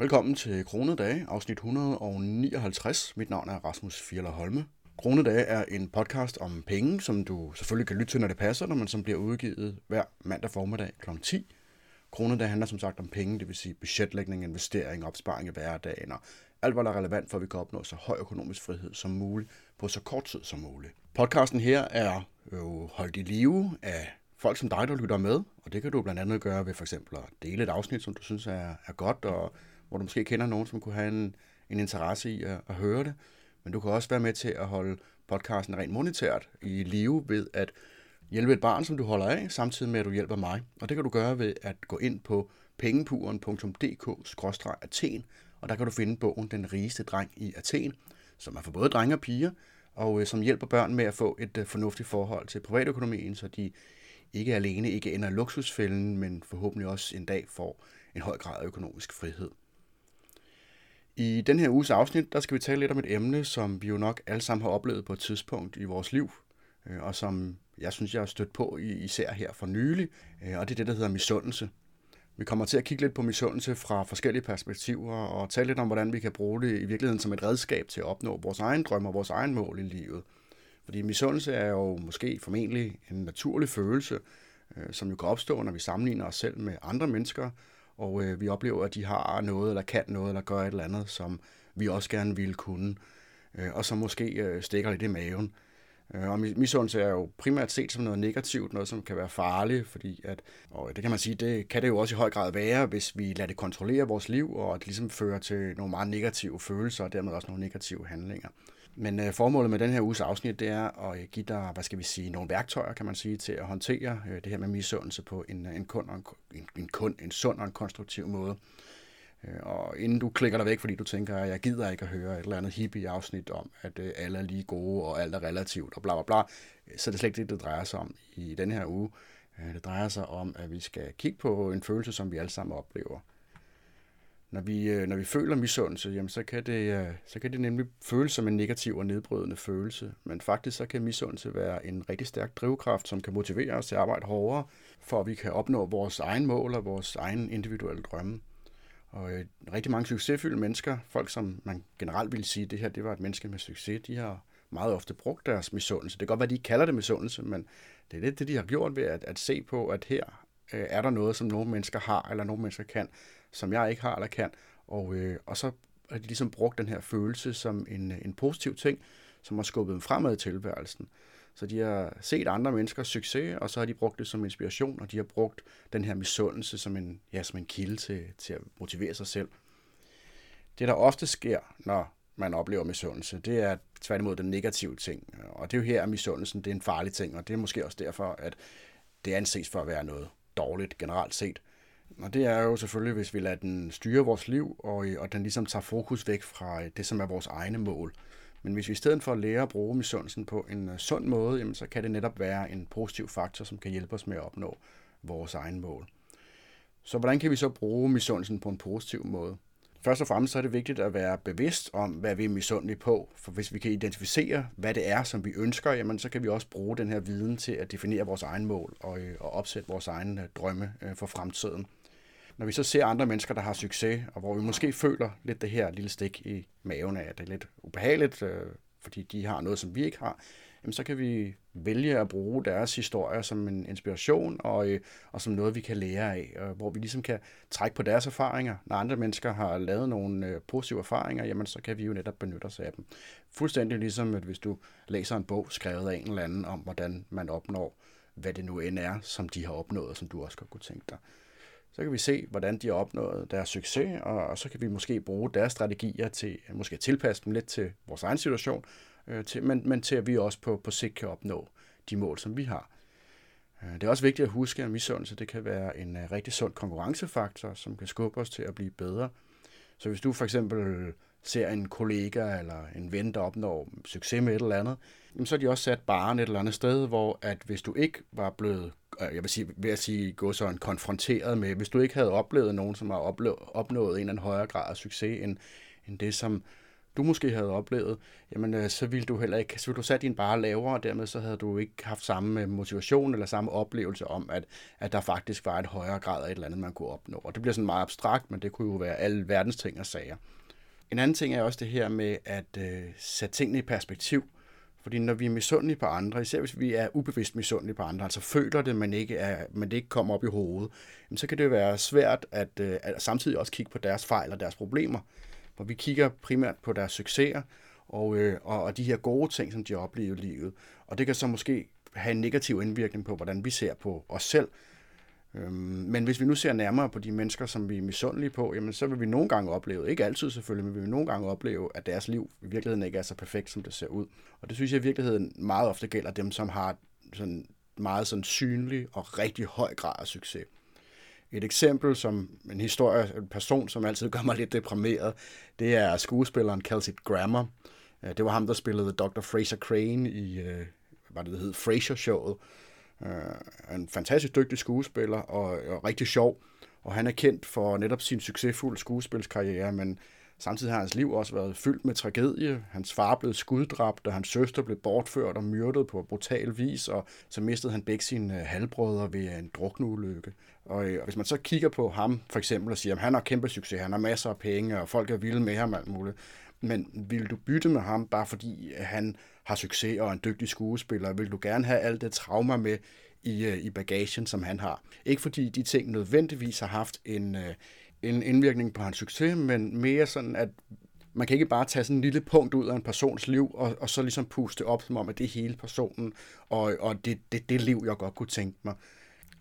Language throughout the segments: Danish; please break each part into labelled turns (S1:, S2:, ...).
S1: Velkommen til Kronedage, afsnit 159. Mit navn er Rasmus Fjeller Holme. Kronedage er en podcast om penge, som du selvfølgelig kan lytte til, når det passer, når man som bliver udgivet hver mandag formiddag kl. 10. Kronedage handler som sagt om penge, det vil sige budgetlægning, investering, opsparing i hverdagen og alt, hvad der er relevant for, at vi kan opnå så høj økonomisk frihed som muligt på så kort tid som muligt. Podcasten her er jo holdt i live af folk som dig, der lytter med, og det kan du blandt andet gøre ved for eksempel at dele et afsnit, som du synes er, er godt, og hvor du måske kender nogen, som kunne have en, en interesse i at, at høre det. Men du kan også være med til at holde podcasten rent monetært i live ved at hjælpe et barn, som du holder af, samtidig med at du hjælper mig. Og det kan du gøre ved at gå ind på pengepuren.dk-athen, og der kan du finde bogen Den rigeste dreng i Athen, som er for både drenge og piger, og øh, som hjælper børn med at få et øh, fornuftigt forhold til privatøkonomien, så de ikke alene ikke ender i luksusfælden, men forhåbentlig også en dag får en høj grad af økonomisk frihed. I den her uges afsnit, der skal vi tale lidt om et emne, som vi jo nok alle sammen har oplevet på et tidspunkt i vores liv, øh, og som jeg synes, jeg har stødt på især her for nylig, øh, og det er det, der hedder misundelse. Vi kommer til at kigge lidt på misundelse fra forskellige perspektiver, og tale lidt om, hvordan vi kan bruge det i virkeligheden som et redskab til at opnå vores egen drøm og vores egen mål i livet. Fordi misundelse er jo måske formentlig en naturlig følelse, øh, som jo kan opstå, når vi sammenligner os selv med andre mennesker, og øh, vi oplever, at de har noget, eller kan noget, eller gør et eller andet, som vi også gerne ville kunne, øh, og som måske øh, stikker lidt i maven. Øh, og misundelse er jo primært set som noget negativt, noget som kan være farligt, fordi at, og det kan man sige, det kan det jo også i høj grad være, hvis vi lader det kontrollere vores liv, og det ligesom fører til nogle meget negative følelser, og dermed også nogle negative handlinger. Men øh, formålet med den her uges afsnit, det er at øh, give dig, hvad skal vi sige, nogle værktøjer, kan man sige, til at håndtere øh, det her med misundelse på en, øh, en, kund en, en, kund en sund og en konstruktiv måde. Øh, og inden du klikker dig væk, fordi du tænker, at jeg gider ikke at høre et eller andet hippie afsnit om, at øh, alle er lige gode, og alt er relativt, og bla bla bla, så er det slet ikke det, det drejer sig om i den her uge. Øh, det drejer sig om, at vi skal kigge på en følelse, som vi alle sammen oplever. Når vi, øh, når vi føler misundelse, jamen, så, kan det, øh, så kan det nemlig føles som en negativ og nedbrydende følelse. Men faktisk så kan misundelse være en rigtig stærk drivkraft, som kan motivere os til at arbejde hårdere, for at vi kan opnå vores egen mål og vores egen individuelle drømme. Og øh, rigtig mange succesfulde mennesker, folk som man generelt vil sige, det her det var et menneske med succes, de har meget ofte brugt deres misundelse. Det kan godt være, de ikke kalder det misundelse, men det er lidt det, de har gjort ved at, at se på, at her øh, er der noget, som nogle mennesker har, eller nogle mennesker kan, som jeg ikke har eller kan. Og, øh, og så har de ligesom brugt den her følelse som en, øh, en positiv ting, som har skubbet dem fremad i tilværelsen. Så de har set andre menneskers succes, og så har de brugt det som inspiration, og de har brugt den her misundelse som en, ja, som en kilde til, til at motivere sig selv. Det, der ofte sker, når man oplever misundelse, det er tværtimod den negative ting. Og det er jo her, at misundelsen det er en farlig ting, og det er måske også derfor, at det anses for at være noget dårligt generelt set. Og det er jo selvfølgelig, hvis vi lader den styre vores liv, og, øh, og den ligesom tager fokus væk fra øh, det, som er vores egne mål. Men hvis vi i stedet for at lære at bruge misundelsen på en øh, sund måde, jamen, så kan det netop være en positiv faktor, som kan hjælpe os med at opnå vores egne mål. Så hvordan kan vi så bruge misundelsen på en positiv måde? Først og fremmest så er det vigtigt at være bevidst om, hvad vi er misundelige på. For hvis vi kan identificere, hvad det er, som vi ønsker, jamen, så kan vi også bruge den her viden til at definere vores egen mål og, og opsætte vores egne drømme for fremtiden når vi så ser andre mennesker, der har succes, og hvor vi måske føler lidt det her lille stik i maven af, at det er lidt ubehageligt, øh, fordi de har noget, som vi ikke har, jamen så kan vi vælge at bruge deres historier som en inspiration og, øh, og som noget, vi kan lære af, øh, hvor vi ligesom kan trække på deres erfaringer. Når andre mennesker har lavet nogle øh, positive erfaringer, jamen så kan vi jo netop benytte os af dem. Fuldstændig ligesom, at hvis du læser en bog skrevet af en eller anden om, hvordan man opnår, hvad det nu end er, som de har opnået, som du også godt kunne tænke dig så kan vi se, hvordan de har opnået deres succes, og så kan vi måske bruge deres strategier til måske at tilpasse dem lidt til vores egen situation, øh, til, men, men til at vi også på, på sigt kan opnå de mål, som vi har. Øh, det er også vigtigt at huske, at misundelse det kan være en øh, rigtig sund konkurrencefaktor, som kan skubbe os til at blive bedre. Så hvis du for eksempel ser en kollega eller en ven, der opnår succes med et eller andet, jamen så er de også sat baren et eller andet sted, hvor at hvis du ikke var blevet, Øh, jeg vil sige, ved at sige, gå sådan konfronteret med, hvis du ikke havde oplevet nogen, som har opnået en eller anden højere grad af succes, end, end det, som du måske havde oplevet, jamen øh, så ville du heller ikke, så ville du sat din bare lavere, og dermed så havde du ikke haft samme øh, motivation eller samme oplevelse om, at, at der faktisk var et højere grad af et eller andet, man kunne opnå. Og det bliver sådan meget abstrakt, men det kunne jo være alle verdens ting og sager. En anden ting er også det her med at øh, sætte tingene i perspektiv. Fordi når vi er misundelige på andre, især hvis vi er ubevidst misundelige på andre, altså føler det, men, ikke er, men det ikke kommer op i hovedet, så kan det være svært at, øh, at samtidig også kigge på deres fejl og deres problemer. For vi kigger primært på deres succeser og, øh, og, og de her gode ting, som de oplever i livet. Og det kan så måske have en negativ indvirkning på, hvordan vi ser på os selv. Øhm, men hvis vi nu ser nærmere på de mennesker, som vi er misundelige på, jamen så vil vi nogle gange opleve, ikke altid selvfølgelig, men vi vil nogle gange opleve, at deres liv i virkeligheden ikke er så perfekt, som det ser ud. Og det synes jeg i virkeligheden meget ofte gælder dem, som har sådan meget sådan synlig og rigtig høj grad af succes. Et eksempel som en historie, en person, som altid gør mig lidt deprimeret, det er skuespilleren Kelsey Grammer. Øh, det var ham, der spillede Dr. Fraser Crane i, øh, hvad det hed, Frasier-showet. Øh, en fantastisk dygtig skuespiller og, og rigtig sjov. Og han er kendt for netop sin succesfulde skuespilskarriere, men samtidig har hans liv også været fyldt med tragedie. Hans far blev skuddræbt, og hans søster blev bortført og myrdet på brutal vis, og så mistede han begge sine øh, halvbrødre ved en drukneulykke. Og, øh, og hvis man så kigger på ham for eksempel og siger, at han har kæmpe succes, han har masser af penge, og folk er vilde med ham alt muligt, men vil du bytte med ham, bare fordi øh, han har succes og er en dygtig skuespiller? Vil du gerne have alt det trauma med i, øh, i bagagen, som han har? Ikke fordi de ting nødvendigvis har haft en, øh, en indvirkning på hans succes, men mere sådan, at man kan ikke bare tage sådan en lille punkt ud af en persons liv, og, og så ligesom puste op, som om, at det er hele personen, og, og det, det, det liv, jeg godt kunne tænke mig.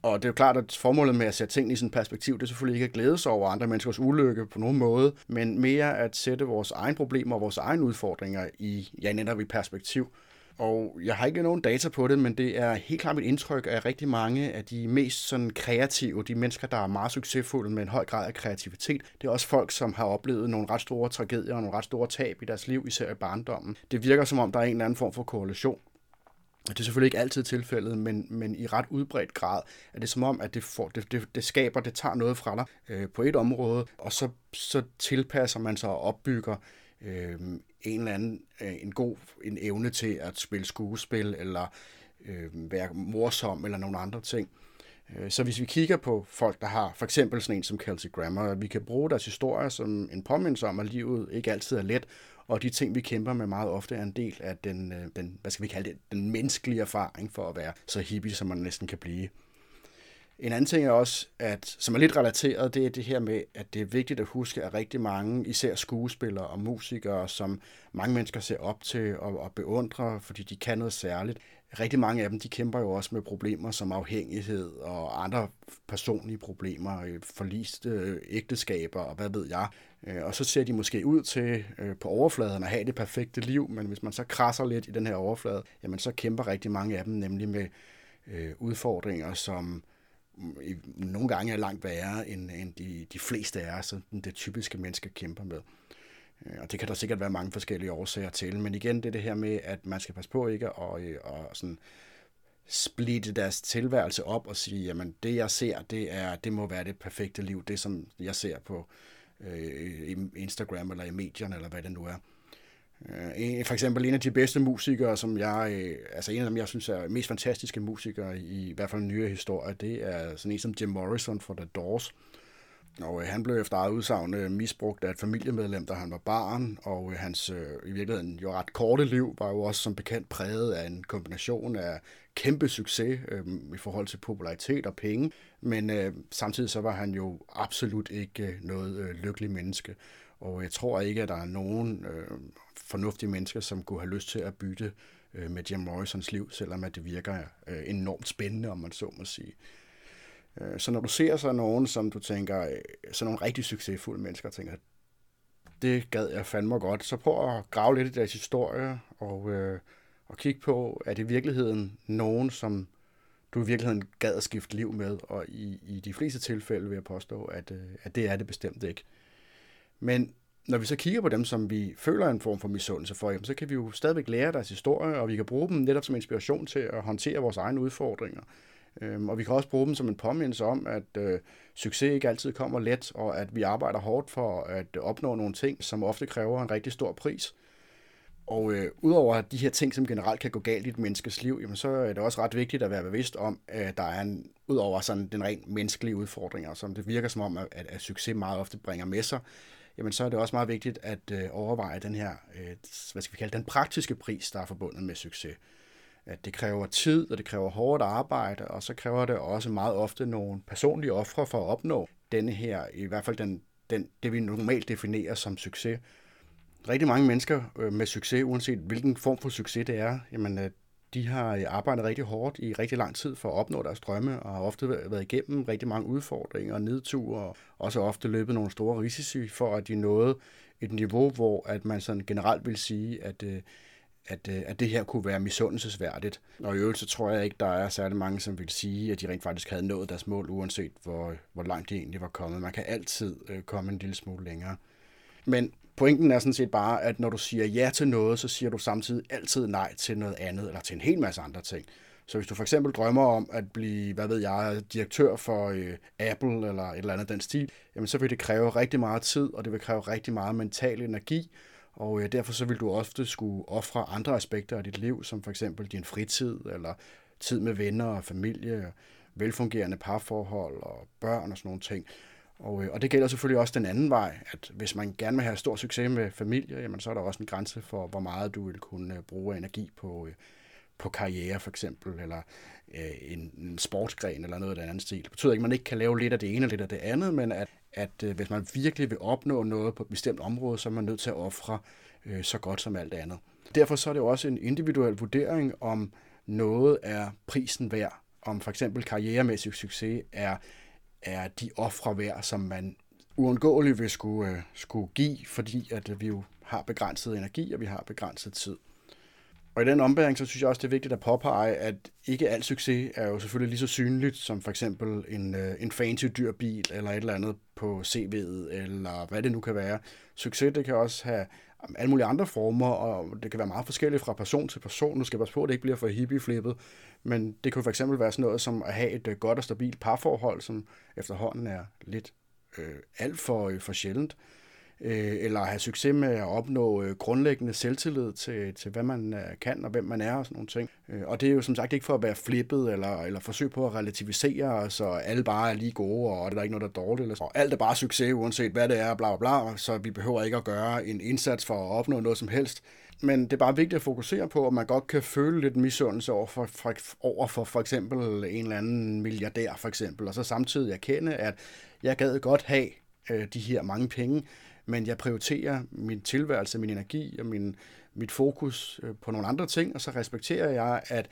S1: Og det er jo klart, at formålet med at sætte tingene i sådan et perspektiv, det er selvfølgelig ikke at glæde sig over andre menneskers ulykke på nogen måde, men mere at sætte vores egen problemer og vores egne udfordringer i, ja, netop i perspektiv. Og jeg har ikke nogen data på det, men det er helt klart mit indtryk, at rigtig mange af de mest sådan kreative, de mennesker, der er meget succesfulde med en høj grad af kreativitet, det er også folk, som har oplevet nogle ret store tragedier og nogle ret store tab i deres liv, især i barndommen. Det virker som om, der er en eller anden form for korrelation. Det er selvfølgelig ikke altid tilfældet, men, men i ret udbredt grad er det som om, at det, får, det, det, det skaber, det tager noget fra dig øh, på et område, og så, så tilpasser man sig og opbygger øh, en eller anden øh, en god en evne til at spille skuespil, eller øh, være morsom, eller nogle andre ting. Øh, så hvis vi kigger på folk, der har for eksempel sådan en som Kelsey Grammer, vi kan bruge deres historie som en påmindelse om, at livet ikke altid er let, og de ting, vi kæmper med meget ofte, er en del af den, øh, den hvad skal vi kalde det, den menneskelige erfaring for at være så hippie, som man næsten kan blive. En anden ting er også, at, som er lidt relateret, det er det her med, at det er vigtigt at huske, at rigtig mange, især skuespillere og musikere, som mange mennesker ser op til og, og beundrer, fordi de kan noget særligt, rigtig mange af dem, de kæmper jo også med problemer som afhængighed og andre personlige problemer, øh, forliste øh, ægteskaber og hvad ved jeg. Øh, og så ser de måske ud til på overfladen at have det perfekte liv, men hvis man så krasser lidt i den her overflade, jamen så kæmper rigtig mange af dem nemlig med udfordringer, som mm, nogle gange er langt værre, end, end de, de fleste af os, det typiske mennesker kæmper med. Øh, og det kan der sikkert være mange forskellige årsager til, men igen det er det her med, at man skal passe på ikke at, øh, og sådan splitte deres tilværelse op og sige, jamen det jeg ser, det, er, det må være det perfekte liv, det som jeg ser på øh, Instagram eller i medierne eller hvad det nu er. Øh, for eksempel en af de bedste musikere, som jeg, øh, altså en af dem, jeg synes er mest fantastiske musikere i, i hvert fald nyere historie, det er sådan en som Jim Morrison fra The Doors. Og øh, han blev efter eget udsagn øh, misbrugt af et familiemedlem, da han var barn, og øh, hans øh, i virkeligheden jo ret korte liv var jo også som bekendt præget af en kombination af kæmpe succes øh, i forhold til popularitet og penge, men øh, samtidig så var han jo absolut ikke øh, noget øh, lykkelig menneske. Og jeg tror ikke, at der er nogen øh, fornuftige mennesker, som kunne have lyst til at bytte øh, med Jim Morrisons liv, selvom at det virker øh, enormt spændende, om man så må sige. Øh, så når du ser så nogen, som du tænker, øh, sådan så nogle rigtig succesfulde mennesker, tænker, det gad jeg fandme godt, så prøv at grave lidt i deres historie, og, øh, og kigge på, er det i virkeligheden nogen, som du i virkeligheden gad at skifte liv med, og i, i de fleste tilfælde vil jeg påstå, at, øh, at det er det bestemt ikke. Men når vi så kigger på dem, som vi føler en form for misundelse for, jamen, så kan vi jo stadigvæk lære deres historie, og vi kan bruge dem netop som inspiration til at håndtere vores egne udfordringer. Øhm, og vi kan også bruge dem som en påmindelse om, at øh, succes ikke altid kommer let, og at vi arbejder hårdt for at opnå nogle ting, som ofte kræver en rigtig stor pris. Og øh, udover de her ting, som generelt kan gå galt i et menneskes liv, jamen, så er det også ret vigtigt at være bevidst om, at der er en, udover sådan den rent menneskelige udfordringer, som det virker som om, at, at succes meget ofte bringer med sig, jamen så er det også meget vigtigt at øh, overveje den her, øh, hvad skal vi kalde den praktiske pris, der er forbundet med succes. At det kræver tid, og det kræver hårdt arbejde, og så kræver det også meget ofte nogle personlige ofre for at opnå denne her, i hvert fald den, den, det vi normalt definerer som succes. Rigtig mange mennesker øh, med succes, uanset hvilken form for succes det er, jamen, øh, de har øh, arbejdet rigtig hårdt i rigtig lang tid for at opnå deres drømme, og har ofte været igennem rigtig mange udfordringer og nedture, og også ofte løbet nogle store risici for, at de nåede et niveau, hvor at man sådan generelt vil sige, at, øh, at, øh, at det her kunne være misundelsesværdigt. Og i øvrigt så tror jeg ikke, der er særlig mange, som vil sige, at de rent faktisk havde nået deres mål, uanset hvor, hvor langt de egentlig var kommet. Man kan altid øh, komme en lille smule længere. Men pointen er sådan set bare, at når du siger ja til noget, så siger du samtidig altid nej til noget andet, eller til en hel masse andre ting. Så hvis du for eksempel drømmer om at blive, hvad ved jeg, direktør for øh, Apple eller et eller andet den stil, jamen så vil det kræve rigtig meget tid, og det vil kræve rigtig meget mental energi, og øh, derfor så vil du ofte skulle ofre andre aspekter af dit liv, som for eksempel din fritid, eller tid med venner og familie, velfungerende parforhold og børn og sådan nogle ting. Og, øh, og det gælder selvfølgelig også den anden vej, at hvis man gerne vil have stor succes med familie, jamen så er der også en grænse for, hvor meget du vil kunne øh, bruge energi på, øh, på karriere for eksempel, eller øh, en, en sportsgren eller noget af den anden stil. Det betyder ikke, at man ikke kan lave lidt af det ene og lidt af det andet, men at, at øh, hvis man virkelig vil opnå noget på et bestemt område, så er man nødt til at ofre øh, så godt som alt andet. Derfor så er det jo også en individuel vurdering, om noget er prisen værd. Om for eksempel karrieremæssig succes er er de ofre værd, som man uundgåeligt vil skulle, øh, skulle give, fordi at vi jo har begrænset energi, og vi har begrænset tid. Og i den ombæring, så synes jeg også, det er vigtigt at påpege, at ikke al succes er jo selvfølgelig lige så synligt som for eksempel en, øh, en fancy dyr bil, eller et eller andet på CV'et, eller hvad det nu kan være. Succes, det kan også have alle mulige andre former, og det kan være meget forskelligt fra person til person. Nu skal jeg passe på, at det ikke bliver for hippie-flippet, men det kunne for eksempel være sådan noget som at have et øh, godt og stabilt parforhold, som efterhånden er lidt øh, alt for, øh, for sjældent. Øh, Øh, eller have succes med at opnå øh, grundlæggende selvtillid til, til, hvad man øh, kan og hvem man er og sådan nogle ting. Øh, og det er jo som sagt ikke for at være flippet eller, eller forsøge på at relativisere, så alle bare er lige gode, og der er ikke noget, der er dårligt. Eller, og alt er bare succes, uanset hvad det er, bla bla bla, så vi behøver ikke at gøre en indsats for at opnå noget som helst. Men det er bare vigtigt at fokusere på, at man godt kan føle lidt misundelse over for, for, over for for eksempel en eller anden milliardær, for eksempel, og så samtidig erkende, at jeg gad godt have øh, de her mange penge, men jeg prioriterer min tilværelse, min energi og min, mit fokus øh, på nogle andre ting, og så respekterer jeg, at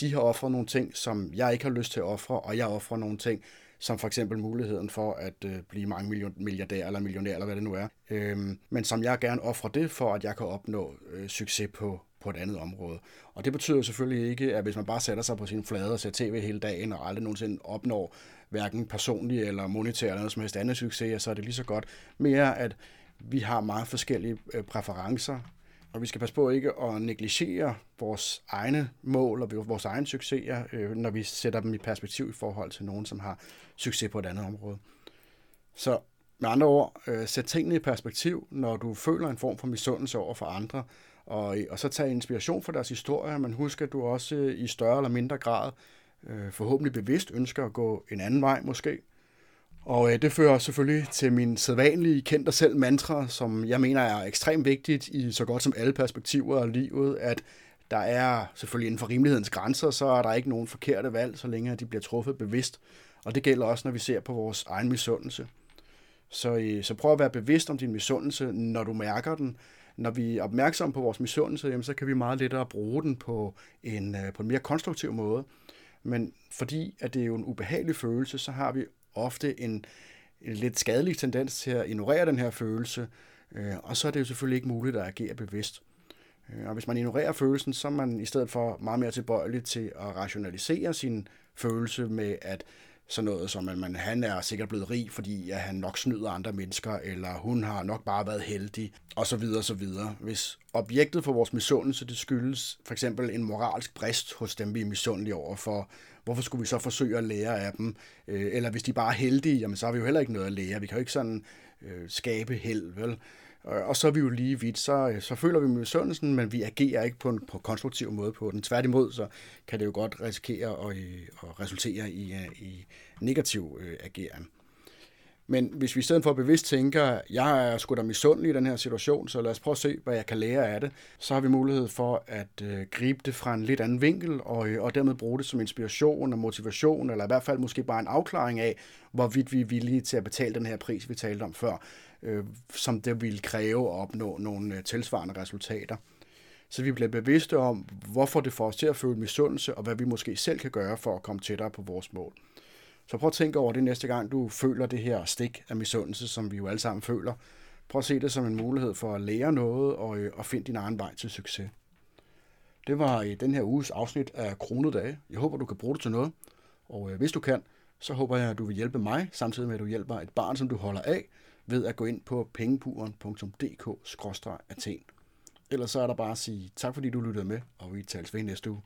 S1: de har offret nogle ting, som jeg ikke har lyst til at ofre, og jeg offrer nogle ting, som for eksempel muligheden for at øh, blive mange milliardær eller millionær, eller hvad det nu er. Øhm, men som jeg gerne offrer det for, at jeg kan opnå øh, succes på, på et andet område. Og det betyder selvfølgelig ikke, at hvis man bare sætter sig på sin flade og ser tv hele dagen, og aldrig nogensinde opnår hverken personlig eller monetær eller noget som helst andet succes, så er det lige så godt. Mere at vi har meget forskellige øh, præferencer, og vi skal passe på ikke at negligere vores egne mål og vores egne succeser, øh, når vi sætter dem i perspektiv i forhold til nogen, som har succes på et andet område. Så med andre ord, øh, sæt tingene i perspektiv, når du føler en form for misundelse over for andre, og, og så tag inspiration fra deres historie, men husk, at du også øh, i større eller mindre grad øh, forhåbentlig bevidst ønsker at gå en anden vej måske. Og øh, det fører selvfølgelig til min sædvanlige kend dig selv mantra, som jeg mener er ekstremt vigtigt i så godt som alle perspektiver af livet, at der er selvfølgelig inden for rimelighedens grænser, så er der ikke nogen forkerte valg, så længe de bliver truffet bevidst. Og det gælder også, når vi ser på vores egen misundelse. Så, øh, så prøv at være bevidst om din misundelse, når du mærker den. Når vi er opmærksomme på vores misundelse, jamen, så kan vi meget lettere bruge den på en, øh, på en mere konstruktiv måde. Men fordi at det er jo en ubehagelig følelse, så har vi ofte en, en lidt skadelig tendens til at ignorere den her følelse, øh, og så er det jo selvfølgelig ikke muligt at agere bevidst. Øh, og hvis man ignorerer følelsen, så er man i stedet for meget mere tilbøjelig til at rationalisere sin følelse med at sådan noget som, at man, han er sikkert blevet rig, fordi at han nok snyder andre mennesker, eller hun har nok bare været heldig, og så videre, så videre. Hvis objektet for vores misundelse, det skyldes for eksempel en moralsk brist hos dem, vi er misundelige over for, hvorfor skulle vi så forsøge at lære af dem? Øh, eller hvis de bare er heldige, jamen så har vi jo heller ikke noget at lære. Vi kan jo ikke sådan øh, skabe held, vel? Og så er vi jo lige vidt, så, øh, så føler vi misundelsen, men vi agerer ikke på en på konstruktiv måde på den. Tværtimod, så kan det jo godt risikere at, øh, at resultere i, øh, i negativ øh, ageren. Men hvis vi i stedet for bevidst tænker, jeg er sgu da misundelig i den her situation, så lad os prøve at se, hvad jeg kan lære af det, så har vi mulighed for at øh, gribe det fra en lidt anden vinkel, og, øh, og dermed bruge det som inspiration og motivation, eller i hvert fald måske bare en afklaring af, hvorvidt vi er villige til at betale den her pris, vi talte om før, øh, som det ville kræve at opnå nogle øh, tilsvarende resultater. Så vi bliver bevidste om, hvorfor det får os til at føle misundelse, og hvad vi måske selv kan gøre for at komme tættere på vores mål. Så prøv at tænke over det næste gang, du føler det her stik af misundelse, som vi jo alle sammen føler. Prøv at se det som en mulighed for at lære noget og, øh, og finde din egen vej til succes. Det var i den her uges afsnit af Kronedage. Jeg håber, du kan bruge det til noget. Og øh, hvis du kan, så håber jeg, at du vil hjælpe mig, samtidig med at du hjælper et barn, som du holder af, ved at gå ind på pengepuren.dk-athen. Ellers så er der bare at sige tak, fordi du lyttede med, og vi tales ved næste uge.